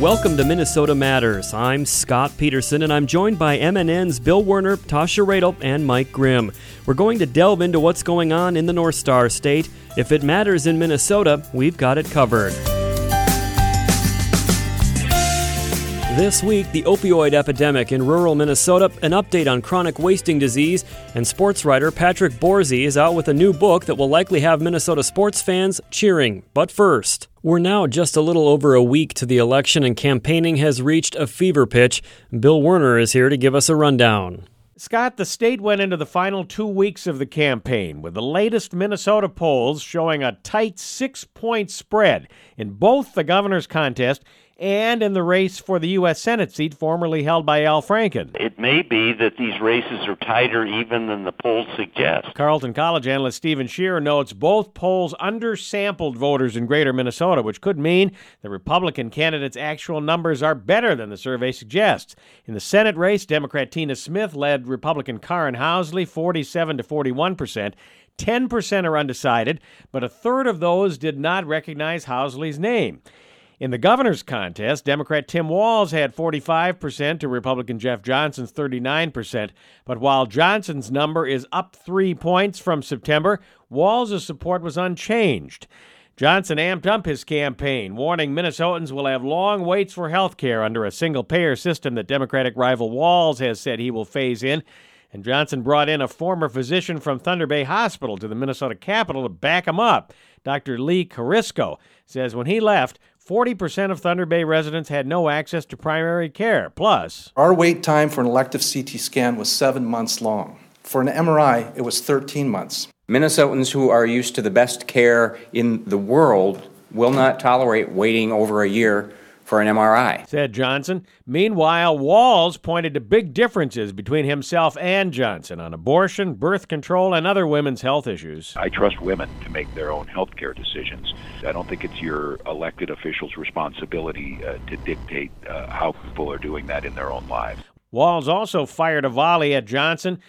Welcome to Minnesota Matters. I'm Scott Peterson, and I'm joined by MNN's Bill Werner, Tasha Radel, and Mike Grimm. We're going to delve into what's going on in the North Star State. If it matters in Minnesota, we've got it covered. This week, the opioid epidemic in rural Minnesota, an update on chronic wasting disease, and sports writer Patrick Borzi is out with a new book that will likely have Minnesota sports fans cheering. But first, we're now just a little over a week to the election, and campaigning has reached a fever pitch. Bill Werner is here to give us a rundown. Scott, the state went into the final two weeks of the campaign with the latest Minnesota polls showing a tight six point spread in both the governor's contest and in the race for the U.S. Senate seat formerly held by Al Franken. It may be that these races are tighter even than the polls suggest. Carleton College analyst Stephen Shearer notes both polls undersampled voters in greater Minnesota, which could mean the Republican candidates' actual numbers are better than the survey suggests. In the Senate race, Democrat Tina Smith led Republican Karin Housley 47 to 41 percent. 10% are undecided, but a third of those did not recognize Housley's name. In the governor's contest, Democrat Tim Walz had 45% to Republican Jeff Johnson's 39%. But while Johnson's number is up three points from September, Walz's support was unchanged. Johnson amped up his campaign, warning Minnesotans will have long waits for health care under a single payer system that Democratic rival Walz has said he will phase in. And Johnson brought in a former physician from Thunder Bay Hospital to the Minnesota Capitol to back him up. Dr. Lee Carisco says when he left, 40% of Thunder Bay residents had no access to primary care. Plus, our wait time for an elective CT scan was seven months long. For an MRI, it was 13 months. Minnesotans who are used to the best care in the world will not tolerate waiting over a year for an MRI, said Johnson. Meanwhile, Walz pointed to big differences between himself and Johnson on abortion, birth control, and other women's health issues. I trust women to make their own health care decisions. I don't think it's your elected officials' responsibility uh, to dictate uh, how people are doing that in their own lives. Walz also fired a volley at Johnson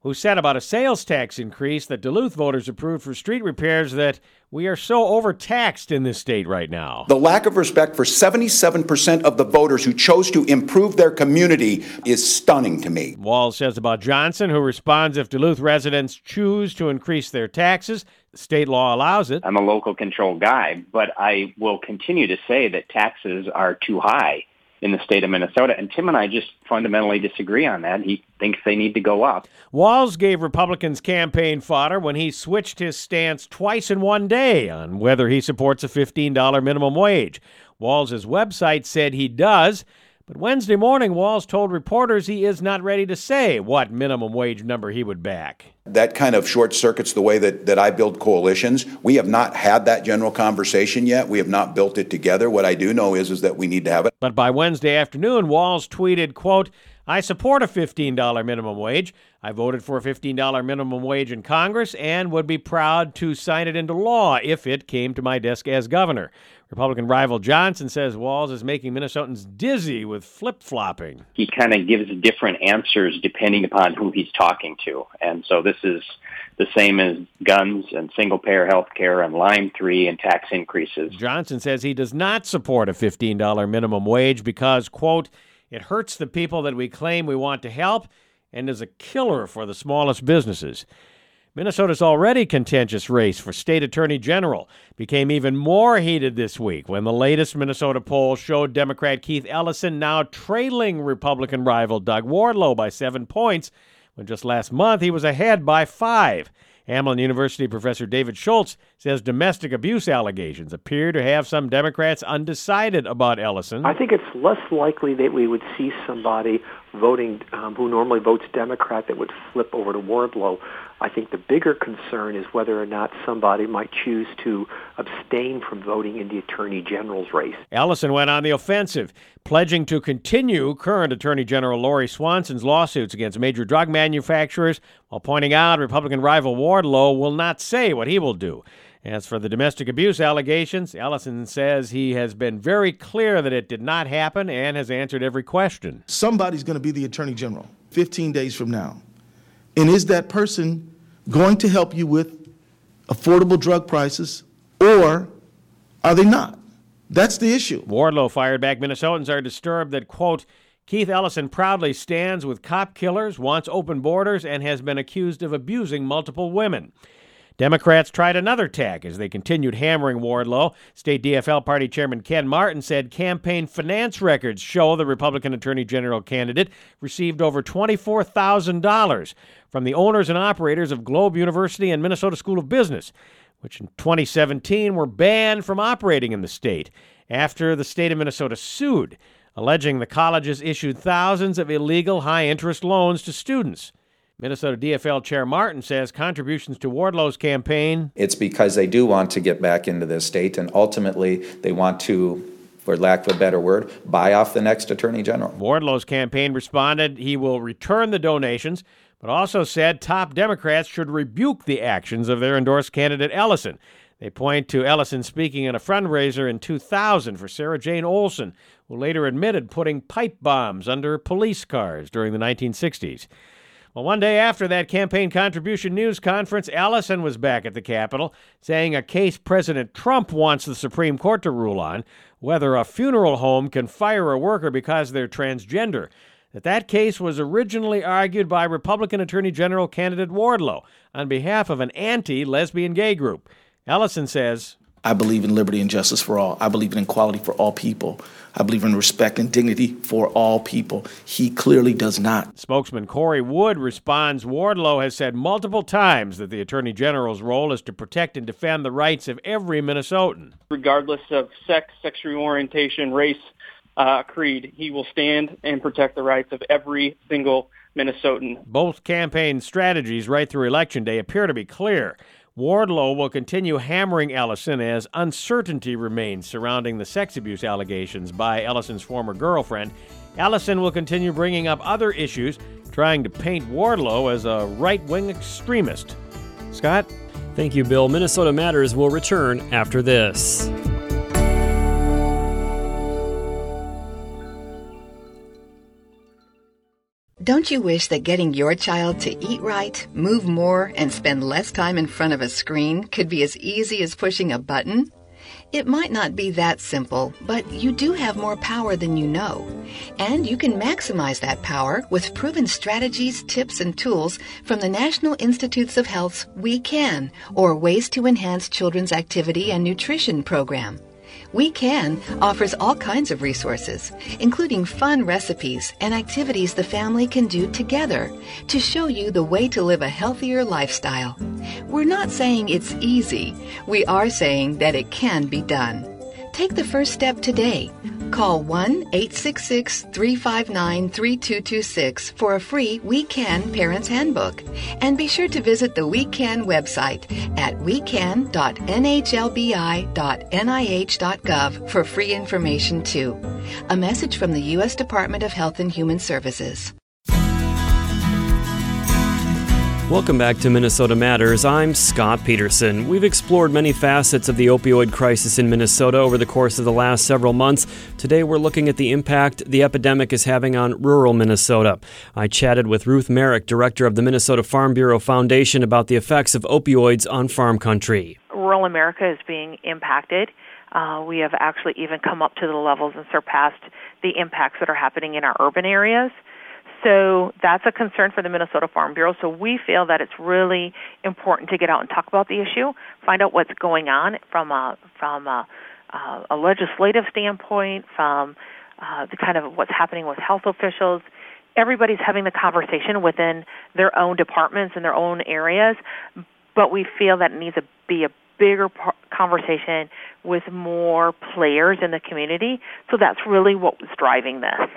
who said about a sales tax increase that Duluth voters approved for street repairs that we are so overtaxed in this state right now. The lack of respect for 77% of the voters who chose to improve their community is stunning to me. Wall says about Johnson, who responds if Duluth residents choose to increase their taxes, state law allows it. I'm a local control guy, but I will continue to say that taxes are too high in the state of Minnesota. And Tim and I just fundamentally disagree on that. He thinks they need to go up. Walz gave Republicans campaign fodder when he switched his stance twice in one day on whether he supports a $15 minimum wage. Walz's website said he does. But Wednesday morning, Walz told reporters he is not ready to say what minimum wage number he would back. That kind of short circuits the way that, that I build coalitions. We have not had that general conversation yet. We have not built it together. What I do know is, is that we need to have it. But by Wednesday afternoon, Walz tweeted, quote, I support a $15 minimum wage. I voted for a $15 minimum wage in Congress and would be proud to sign it into law if it came to my desk as governor. Republican rival Johnson says Walz is making Minnesotans dizzy with flip flopping. He kind of gives different answers depending upon who he's talking to. And so this is the same as guns and single payer health care and line three and tax increases. Johnson says he does not support a $15 minimum wage because, quote, it hurts the people that we claim we want to help and is a killer for the smallest businesses. Minnesota's already contentious race for state attorney general became even more heated this week when the latest Minnesota poll showed Democrat Keith Ellison now trailing Republican rival Doug Wardlow by seven points, when just last month he was ahead by five. Hamline University professor David Schultz says domestic abuse allegations appear to have some Democrats undecided about Ellison. I think it's less likely that we would see somebody voting um, who normally votes Democrat that would flip over to Wardlow. I think the bigger concern is whether or not somebody might choose to abstain from voting in the Attorney General's race. Ellison went on the offensive, pledging to continue current Attorney General Lori Swanson's lawsuits against major drug manufacturers, while pointing out Republican rival Wardlow will not say what he will do. As for the domestic abuse allegations, Ellison says he has been very clear that it did not happen and has answered every question. Somebody's going to be the Attorney General 15 days from now. And is that person going to help you with affordable drug prices or are they not? That's the issue. Wardlow fired back. Minnesotans are disturbed that, quote, Keith Ellison proudly stands with cop killers, wants open borders, and has been accused of abusing multiple women. Democrats tried another tack as they continued hammering Wardlow. State DFL Party Chairman Ken Martin said campaign finance records show the Republican Attorney General candidate received over $24,000 from the owners and operators of Globe University and Minnesota School of Business, which in 2017 were banned from operating in the state after the state of Minnesota sued, alleging the colleges issued thousands of illegal high interest loans to students. Minnesota DFL Chair Martin says contributions to Wardlow's campaign. It's because they do want to get back into this state, and ultimately they want to, for lack of a better word, buy off the next attorney general. Wardlow's campaign responded he will return the donations, but also said top Democrats should rebuke the actions of their endorsed candidate Ellison. They point to Ellison speaking at a fundraiser in 2000 for Sarah Jane Olson, who later admitted putting pipe bombs under police cars during the 1960s. Well, one day after that campaign contribution news conference, Ellison was back at the Capitol saying a case President Trump wants the Supreme Court to rule on whether a funeral home can fire a worker because they're transgender. That that case was originally argued by Republican Attorney General candidate Wardlow on behalf of an anti-lesbian gay group. Ellison says, I believe in liberty and justice for all. I believe in equality for all people. I believe in respect and dignity for all people. He clearly does not. Spokesman Corey Wood responds Wardlow has said multiple times that the Attorney General's role is to protect and defend the rights of every Minnesotan. Regardless of sex, sexual orientation, race, uh, creed, he will stand and protect the rights of every single Minnesotan. Both campaign strategies right through Election Day appear to be clear. Wardlow will continue hammering Ellison as uncertainty remains surrounding the sex abuse allegations by Ellison's former girlfriend. Ellison will continue bringing up other issues, trying to paint Wardlow as a right wing extremist. Scott? Thank you, Bill. Minnesota Matters will return after this. Don't you wish that getting your child to eat right, move more, and spend less time in front of a screen could be as easy as pushing a button? It might not be that simple, but you do have more power than you know. And you can maximize that power with proven strategies, tips, and tools from the National Institutes of Health's We Can, or Ways to Enhance Children's Activity and Nutrition program. We Can offers all kinds of resources, including fun recipes and activities the family can do together to show you the way to live a healthier lifestyle. We're not saying it's easy, we are saying that it can be done. Take the first step today. Call 1 866 359 3226 for a free We Can Parents Handbook. And be sure to visit the We Can website at wecan.nhlbi.nih.gov for free information too. A message from the U.S. Department of Health and Human Services. Welcome back to Minnesota Matters. I'm Scott Peterson. We've explored many facets of the opioid crisis in Minnesota over the course of the last several months. Today we're looking at the impact the epidemic is having on rural Minnesota. I chatted with Ruth Merrick, director of the Minnesota Farm Bureau Foundation, about the effects of opioids on farm country. Rural America is being impacted. Uh, we have actually even come up to the levels and surpassed the impacts that are happening in our urban areas. So that's a concern for the Minnesota Farm Bureau. So we feel that it's really important to get out and talk about the issue, find out what's going on from a from a, uh, a legislative standpoint, from uh, the kind of what's happening with health officials. Everybody's having the conversation within their own departments and their own areas, but we feel that it needs to be a bigger conversation with more players in the community. So that's really what was driving this.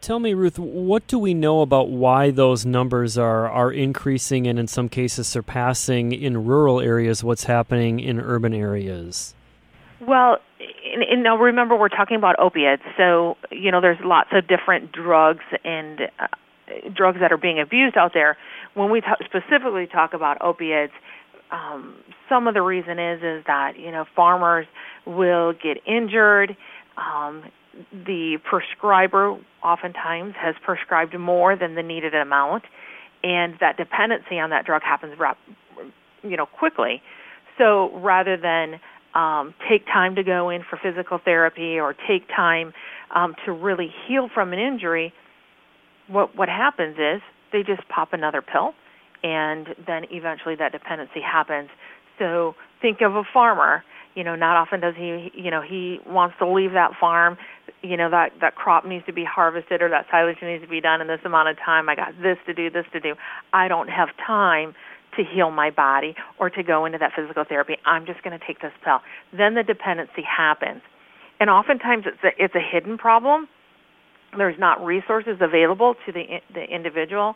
Tell me, Ruth, what do we know about why those numbers are, are increasing and in some cases surpassing in rural areas what's happening in urban areas? Well, and, now remember we're talking about opiates, so you know there's lots of different drugs and uh, drugs that are being abused out there. When we specifically talk about opiates, um, some of the reason is is that you know farmers will get injured. Um, the prescriber oftentimes has prescribed more than the needed amount, and that dependency on that drug happens, you know, quickly. So rather than um, take time to go in for physical therapy or take time um, to really heal from an injury, what what happens is they just pop another pill, and then eventually that dependency happens. So think of a farmer. You know, not often does he, you know, he wants to leave that farm. You know, that that crop needs to be harvested or that silage needs to be done in this amount of time. I got this to do, this to do. I don't have time to heal my body or to go into that physical therapy. I'm just going to take this pill. Then the dependency happens. And oftentimes it's a, it's a hidden problem. There's not resources available to the the individual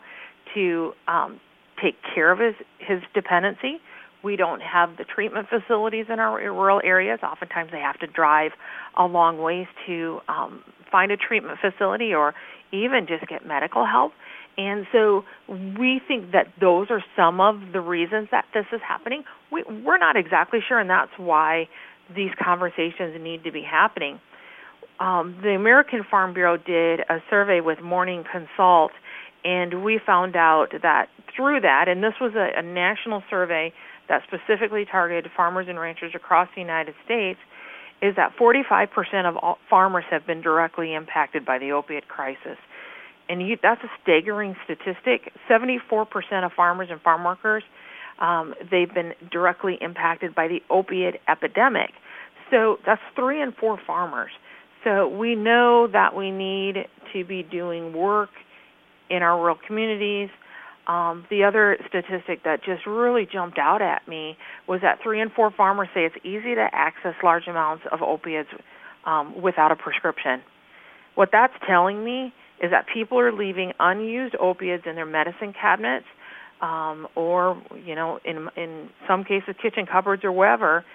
to um, take care of his his dependency. We don't have the treatment facilities in our rural areas. Oftentimes they have to drive a long ways to um, find a treatment facility or even just get medical help. And so we think that those are some of the reasons that this is happening. We, we're not exactly sure, and that's why these conversations need to be happening. Um, the American Farm Bureau did a survey with Morning Consult, and we found out that through that, and this was a, a national survey that specifically targeted farmers and ranchers across the United States, is that 45% of all farmers have been directly impacted by the opiate crisis and you, that's a staggering statistic. 74% of farmers and farm workers, um, they've been directly impacted by the opiate epidemic. So that's three and four farmers. So we know that we need to be doing work in our rural communities. Um, the other statistic that just really jumped out at me was that three and four farmers say it's easy to access large amounts of opiates um, without a prescription. What that's telling me is that people are leaving unused opiates in their medicine cabinets um, or you know in in some cases kitchen cupboards or wherever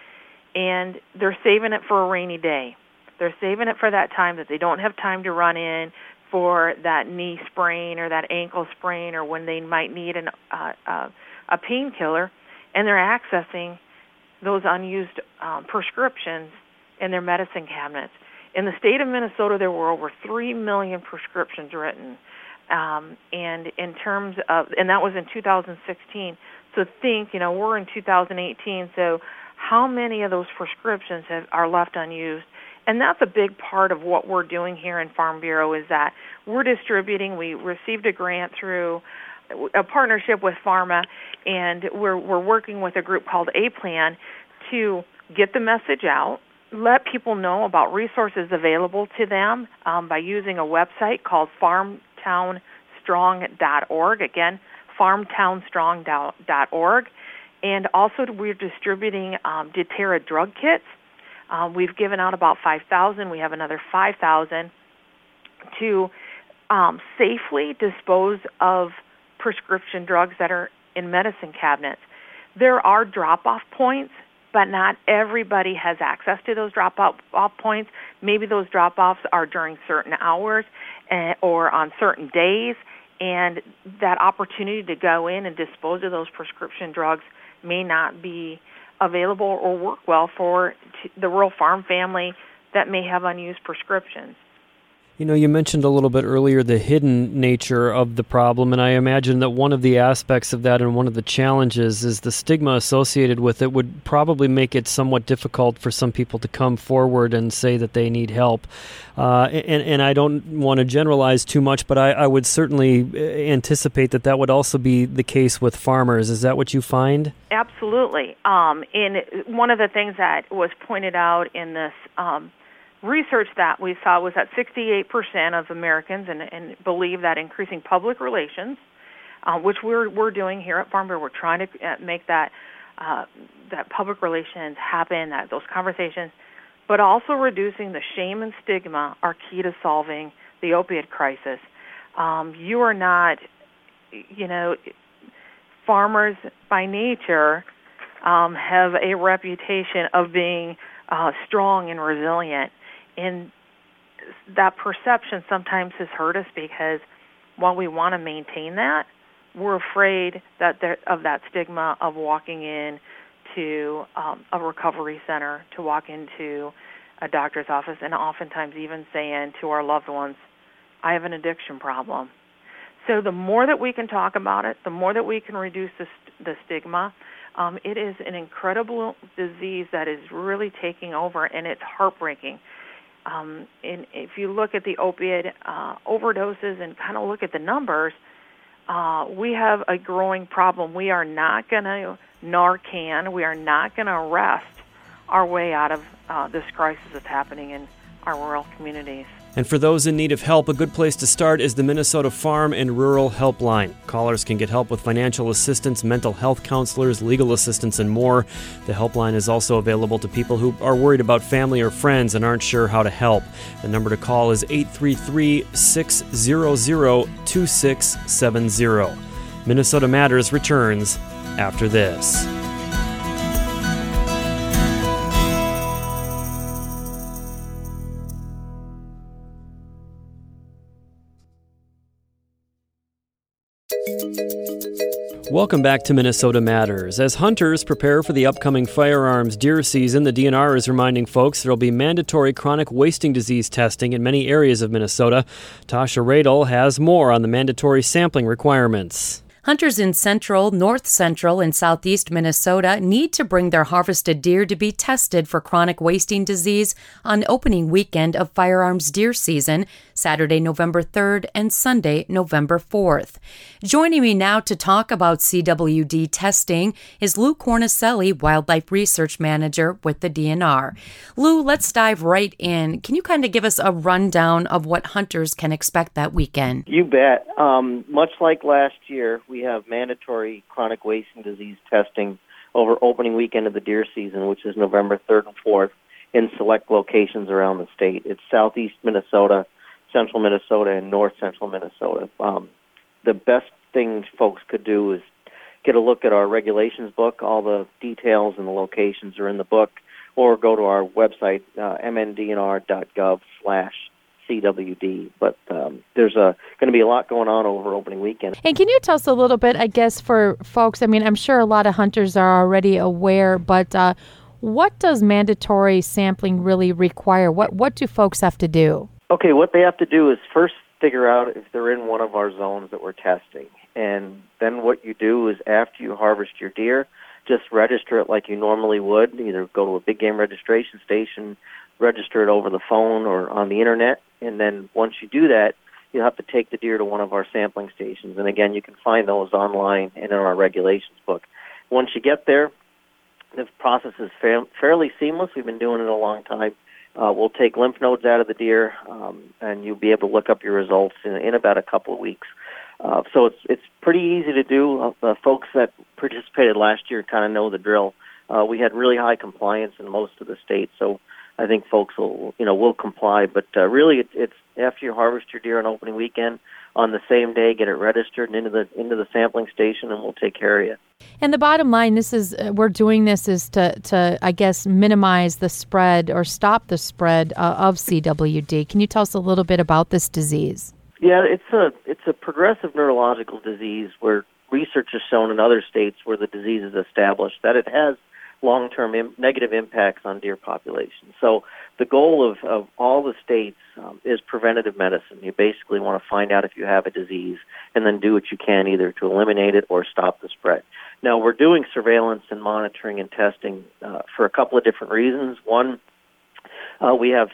and they're saving it for a rainy day they're saving it for that time that they don't have time to run in for that knee sprain or that ankle sprain or when they might need an uh, uh, a painkiller and they're accessing those unused um, prescriptions in their medicine cabinets in the state of Minnesota, there were over 3 million prescriptions written. Um, and in terms of, and that was in 2016. So think, you know, we're in 2018. So how many of those prescriptions have, are left unused? And that's a big part of what we're doing here in Farm Bureau is that we're distributing. We received a grant through a partnership with Pharma, and we're we're working with a group called A Plan to get the message out let people know about resources available to them um, by using a website called farmtownstrong.org. Again, farmtownstrong.org. And also, we're distributing um, drug kits. Um, we've given out about 5,000. We have another 5,000 to um, safely dispose of prescription drugs that are in medicine cabinets. There are drop off points but not everybody has access to those drop off points. Maybe those drop offs are during certain hours uh, or on certain days, and that opportunity to go in and dispose of those prescription drugs may not be available or work well for the rural farm family that may have unused prescriptions. You know, you mentioned a little bit earlier the hidden nature of the problem, and I imagine that one of the aspects of that and one of the challenges is the stigma associated with it would probably make it somewhat difficult for some people to come forward and say that they need help. Uh, and, and I don't want to generalize too much, but I, I would certainly uh, anticipate that that would also be the case with farmers. Is that what you find? Absolutely. Um, and one of the things that was pointed out in this um, research that we saw was that 68% of Americans and, and believe that increasing public relations, uh, which we're we're doing here at Farm Bureau, we're trying to uh, make that uh, that public relations happen, that those conversations, but also reducing the shame and stigma are key to solving the opiate crisis. Um, you are not, you know, farmers by nature um, have a reputation of being uh, strong and resilient and that perception sometimes has hurt us because while we want to maintain that, we're afraid that there, of that stigma of walking in to um, a recovery center, to walk into a doctor's office, and oftentimes even saying to our loved ones, I have an addiction problem. So the more that we can talk about it, the more that we can reduce the, the stigma, Um, it is an incredible disease that is really taking over, and it's heartbreaking. Um, and if you look at the opiate uh, overdoses and kind of look at the numbers, uh, we have a growing problem. We are not going to Narcan. We are not going to arrest our way out of uh, this crisis that's happening in our rural communities. And for those in need of help, a good place to start is the Minnesota Farm and Rural Helpline. Callers can get help with financial assistance, mental health counselors, legal assistance, and more. The helpline is also available to people who are worried about family or friends and aren't sure how to help. The number to call is 833 600 2670. Minnesota Matters returns after this. Welcome back to Minnesota Matters. As hunters prepare for the upcoming firearms deer season, the DNR is reminding folks there will be mandatory chronic wasting disease testing in many areas of Minnesota. Tasha Radel has more on the mandatory sampling requirements. Hunters in central, north central, and southeast Minnesota need to bring their harvested deer to be tested for chronic wasting disease on opening weekend of firearms deer season, Saturday, November 3rd and Sunday, November 4th. Joining me now to talk about CWD testing is Lou Cornicelli, Wildlife Research Manager with the DNR. Lou, let's dive right in. Can you kind of give us a rundown of what hunters can expect that weekend? You bet. Um, much like last year, we have mandatory chronic wasting disease testing over opening weekend of the deer season, which is November 3rd and 4th, in select locations around the state. It's southeast Minnesota, central Minnesota, and north central Minnesota. Um, the best thing folks could do is get a look at our regulations book. All the details and the locations are in the book, or go to our website, uh, mndnr.gov slash CWD. But um, there's a going to be a lot going on over opening weekend. And can you tell us a little bit, I guess, for folks? I mean, I'm sure a lot of hunters are already aware, but uh, what does mandatory sampling really require? What what do folks have to do? Okay, what they have to do is first figure out if they're in one of our zones that we're testing. And then what you do is after you harvest your deer, just register it like you normally would. Either go to a big game registration station, register it over the phone or on the internet, and then once you do that, you'll have to take the deer to one of our sampling stations. And again, you can find those online and in our regulations book. Once you get there, the process is fa- fairly seamless. We've been doing it a long time. Uh, we'll take lymph nodes out of the deer, um, and you'll be able to look up your results in, in about a couple of weeks. Uh, so it's it's pretty easy to do. Uh, the folks that participated last year kind of know the drill. Uh, we had really high compliance in most of the states, so I think folks will you know will comply. But uh, really, it, it's after you harvest your deer on opening weekend, on the same day, get it registered and into the into the sampling station, and we'll take care of you. And the bottom line, this is uh, we're doing this is to to I guess minimize the spread or stop the spread uh, of CWD. Can you tell us a little bit about this disease? Yeah, it's a it's a progressive neurological disease where research has shown in other states where the disease is established that it has long-term Im- negative impacts on deer populations. So the goal of, of all the states um, is preventative medicine. You basically want to find out if you have a disease and then do what you can either to eliminate it or stop the spread. Now we're doing surveillance and monitoring and testing uh, for a couple of different reasons. One, uh, we have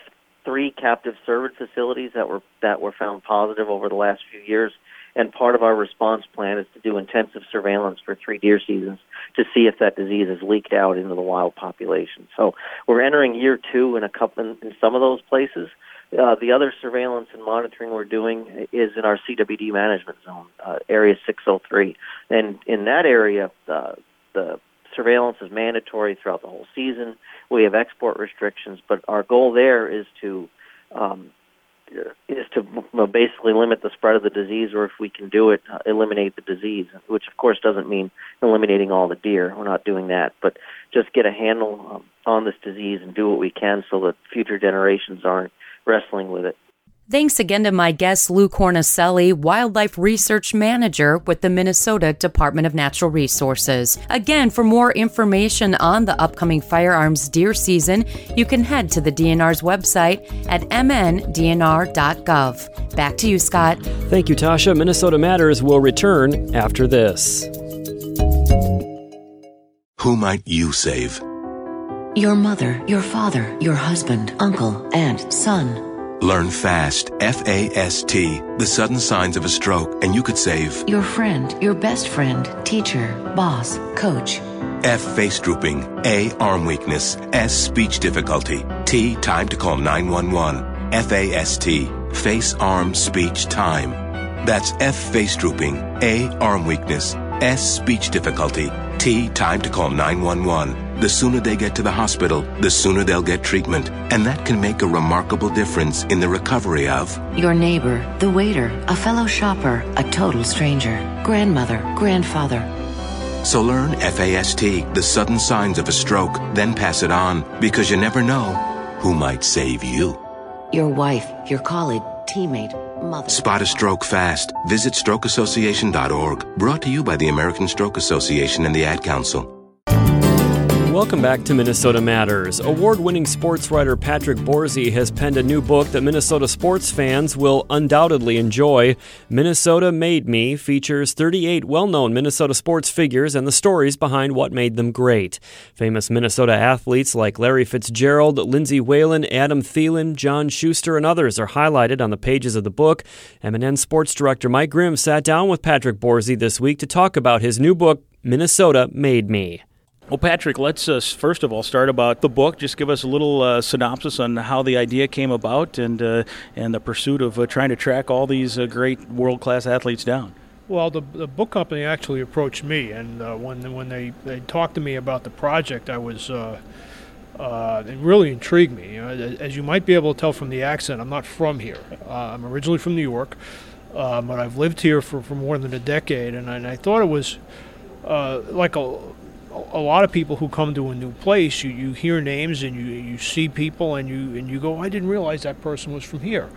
three captive cervid facilities that were that were found positive over the last few years and part of our response plan is to do intensive surveillance for three deer seasons to see if that disease has leaked out into the wild population. So we're entering year two in a couple in, in some of those places. Uh, the other surveillance and monitoring we're doing is in our CWD management zone, uh, area 603, and in that area, uh, the surveillance is mandatory throughout the whole season. We have export restrictions, but our goal there is to um, is to basically limit the spread of the disease, or if we can do it, uh, eliminate the disease. Which of course doesn't mean eliminating all the deer. We're not doing that, but just get a handle um, on this disease and do what we can so that future generations aren't wrestling with it. Thanks again to my guest, Lou Cornicelli, Wildlife Research Manager with the Minnesota Department of Natural Resources. Again, for more information on the upcoming firearms deer season, you can head to the DNR's website at mndnr.gov. Back to you, Scott. Thank you, Tasha. Minnesota Matters will return after this. Who might you save? Your mother, your father, your husband, uncle, aunt, son. Learn FAST, F A S T, the sudden signs of a stroke, and you could save Your friend, your best friend, teacher, boss, coach. F. Face drooping, A. Arm weakness, S. Speech difficulty, T. Time to call 911, F A S T, face, arm, speech, time. That's F. Face drooping, A. Arm weakness, S. Speech difficulty, T. Time to call 911. The sooner they get to the hospital, the sooner they'll get treatment, and that can make a remarkable difference in the recovery of Your neighbor, the waiter, a fellow shopper, a total stranger, grandmother, grandfather. So learn FAST, the sudden signs of a stroke, then pass it on, because you never know who might save you. Your wife, your colleague, teammate, mother. Spot a stroke fast. Visit strokeassociation.org. Brought to you by the American Stroke Association and the Ad Council. Welcome back to Minnesota Matters. Award winning sports writer Patrick Borzi has penned a new book that Minnesota sports fans will undoubtedly enjoy. Minnesota Made Me features 38 well known Minnesota sports figures and the stories behind what made them great. Famous Minnesota athletes like Larry Fitzgerald, Lindsay Whalen, Adam Thielen, John Shuster, and others are highlighted on the pages of the book. MNN sports director Mike Grimm sat down with Patrick Borzi this week to talk about his new book, Minnesota Made Me. Well, Patrick, let's uh, first of all start about the book. Just give us a little uh, synopsis on how the idea came about and uh, and the pursuit of uh, trying to track all these uh, great world class athletes down. Well, the, the book company actually approached me, and uh, when when they, they talked to me about the project, I was it really intrigued me. You know, as you might be able to tell from the accent, I'm not from here. I'm originally from New York, but I've lived here for, for more than a decade, and I, and I thought it was like a a lot of people who come to a new place, you, you hear names and you, you see people and you and you go, I didn't realize that person was from here.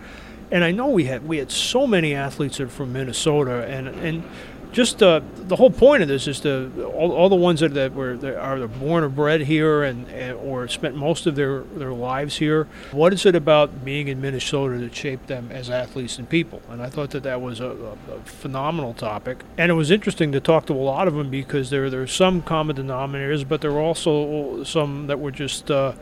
And I know we had we had so many athletes that are from Minnesota and and just uh, the whole point of this is to all, all the ones that, that were that are born or bred here and, and, or spent most of their, their lives here. What is it about being in Minnesota that shaped them as athletes and people? And I thought that that was a, a, a phenomenal topic. And it was interesting to talk to a lot of them because there there are some common denominators, but there were also some that were just. Uh,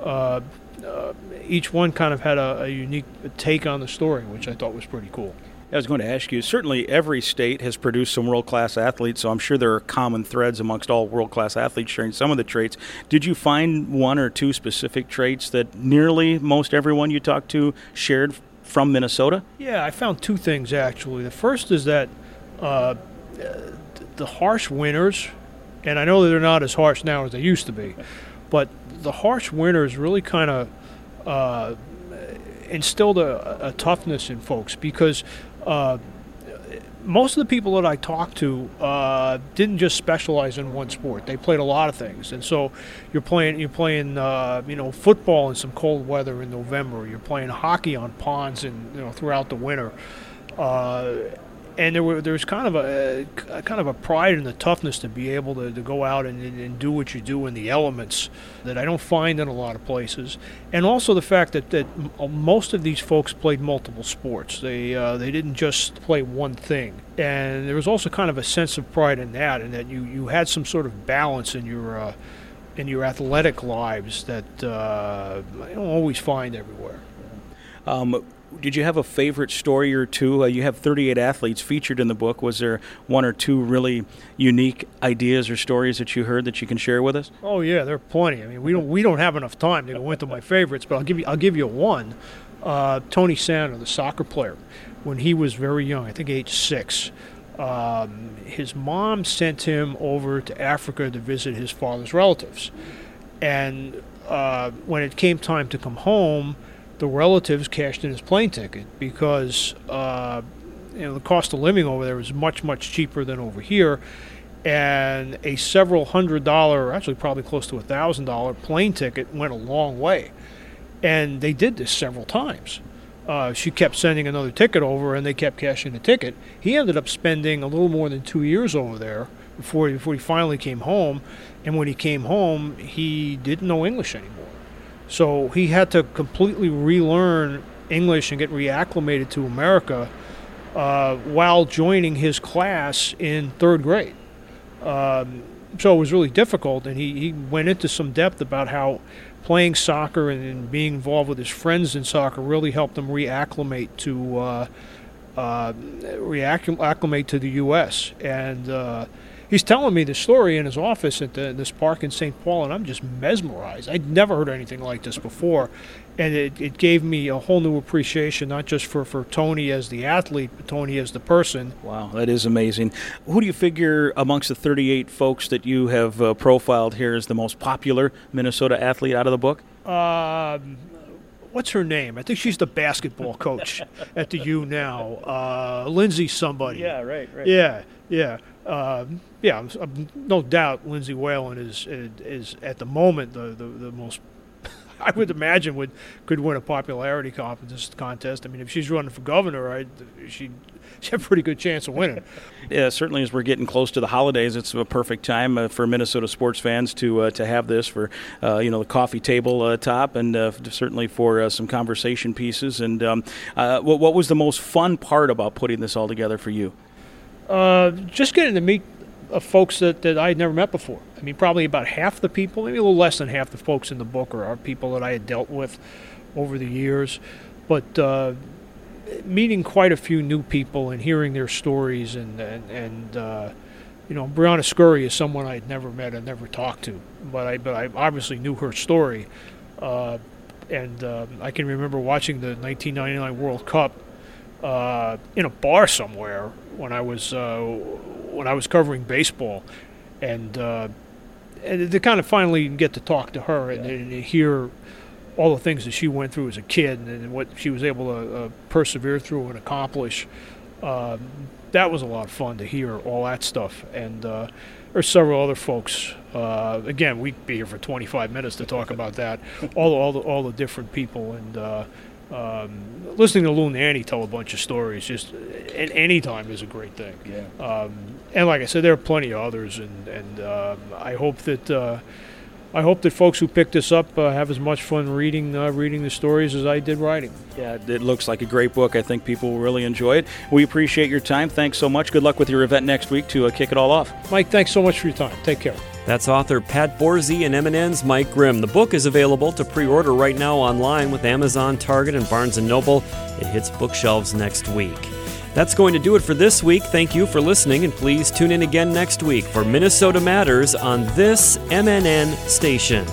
uh, uh, each one kind of had a, a unique take on the story, which I thought was pretty cool. I was going to ask you. Certainly, every state has produced some world class athletes, so I'm sure there are common threads amongst all world class athletes sharing some of the traits. Did you find one or two specific traits that nearly most everyone you talked to shared from Minnesota? Yeah, I found two things actually. The first is that uh, the harsh winters, and I know that they're not as harsh now as they used to be, but the harsh winters really kind of uh, instilled a, a, toughness in folks because uh, most of the people that I talked to uh, didn't just specialize in one sport. They played a lot of things, and so you're playing you're playing uh, you know football in some cold weather in November. You're playing hockey on ponds and you know throughout the winter. Uh, and there were there's kind of a, a, kind of a pride and a toughness to be able to, to go out and, and do what you do in the elements that I don't find in a lot of places, and also the fact that, that most of these folks played multiple sports. They uh, they didn't just play one thing, and there was also kind of a sense of pride in that, and that you, you had some sort of balance in your uh, in your athletic lives that uh, I don't always find everywhere. Um, did you have a favorite story or two? Uh, you have 38 athletes featured in the book. Was there one or two really unique ideas or stories that you heard that you can share with us? Oh yeah, there are plenty. I mean, we don't we don't have enough time to go into my favorites, but I'll give you I'll give you one. Uh, Tony Sanneh, the soccer player, when he was very young, I think age six, um, his mom sent him over to Africa to visit his father's relatives, and uh, when it came time to come home the relatives cashed in his plane ticket because uh, you know the cost of living over there was much much cheaper than over here, and a several hundred dollar, actually probably close to a thousand dollar plane ticket went a long way, and they did this several times. Uh, she kept sending another ticket over, and they kept cashing the ticket. He ended up spending a little more than two years over there before before he finally came home, and when he came home, he didn't know English anymore. So he had to completely relearn English and get reacclimated to America uh, while joining his class in third grade. Um, so it was really difficult. And he, he went into some depth about how playing soccer and, and being involved with his friends in soccer really helped him reacclimate to uh, uh, reacclimate to the U.S. and uh, he's telling me the story in his office at the, this park in St. Paul, and I'm just mesmerized. I'd never heard anything like this before, and it, it gave me a whole new appreciation, not just for, for Tony as the athlete, but Tony as the person. Wow, that is amazing. Who do you figure amongst the 38 folks that you have uh, profiled here is the most popular Minnesota athlete out of the book? Um, what's her name? I think she's the basketball coach at the U now. Uh, Lindsay somebody. Yeah, right, right. Yeah, yeah. Uh, yeah, no doubt Lindsay Whalen is, is, at the moment the, the, the most I would imagine would could win a popularity contest. I mean, if she's running for governor, I she she have a pretty good chance of winning. yeah, certainly as we're getting close to the holidays, it's a perfect time uh, for Minnesota sports fans to uh, to have this for uh, you know the coffee table uh, top, and uh, certainly for uh, some conversation pieces. And um, what, what was the most fun part about putting this all together for you? Just getting to meet of folks that, that I had never met before. I mean, probably about half the people, maybe a little less than half the folks in the book are, are people that I had dealt with over the years. But uh, meeting quite a few new people and hearing their stories, and, and, and uh, you know, Briana Scurry is someone I had never met and never talked to, but I, but I obviously knew her story. Uh, and uh, I can remember watching the 1999 World Cup uh, in a bar somewhere when I was uh, when I was covering baseball, and, uh, and to kind of finally get to talk to her and, and, hear all the things that she went through as a kid and what she was able to uh, persevere through and accomplish. Um, that was a lot of fun to hear all that stuff, and uh, there's several other folks. Uh, again, we'd be here for 25 minutes to talk about that. all, all the all the different people and uh, um, listening to Lou Nanne tell a bunch of stories just at any time is a great thing. Yeah. Um, and like I said, there are plenty of others, and and uh, I hope that uh, I hope that folks who pick this up uh, have as much fun reading uh, reading the stories as I did writing. Yeah, it looks like a great book. I think people will really enjoy it. We appreciate your time. Thanks so much. Good luck with your event next week to uh, kick it all off. Mike, thanks so much for your time. Take care. That's author Pat Borzi and MNN's Mike Grimm. The book is available to pre-order right now online with Amazon, Target, and Barnes & Noble. It hits bookshelves next week. That's going to do it for this week. Thank you for listening, and please tune in again next week for Minnesota Matters on this MNN station.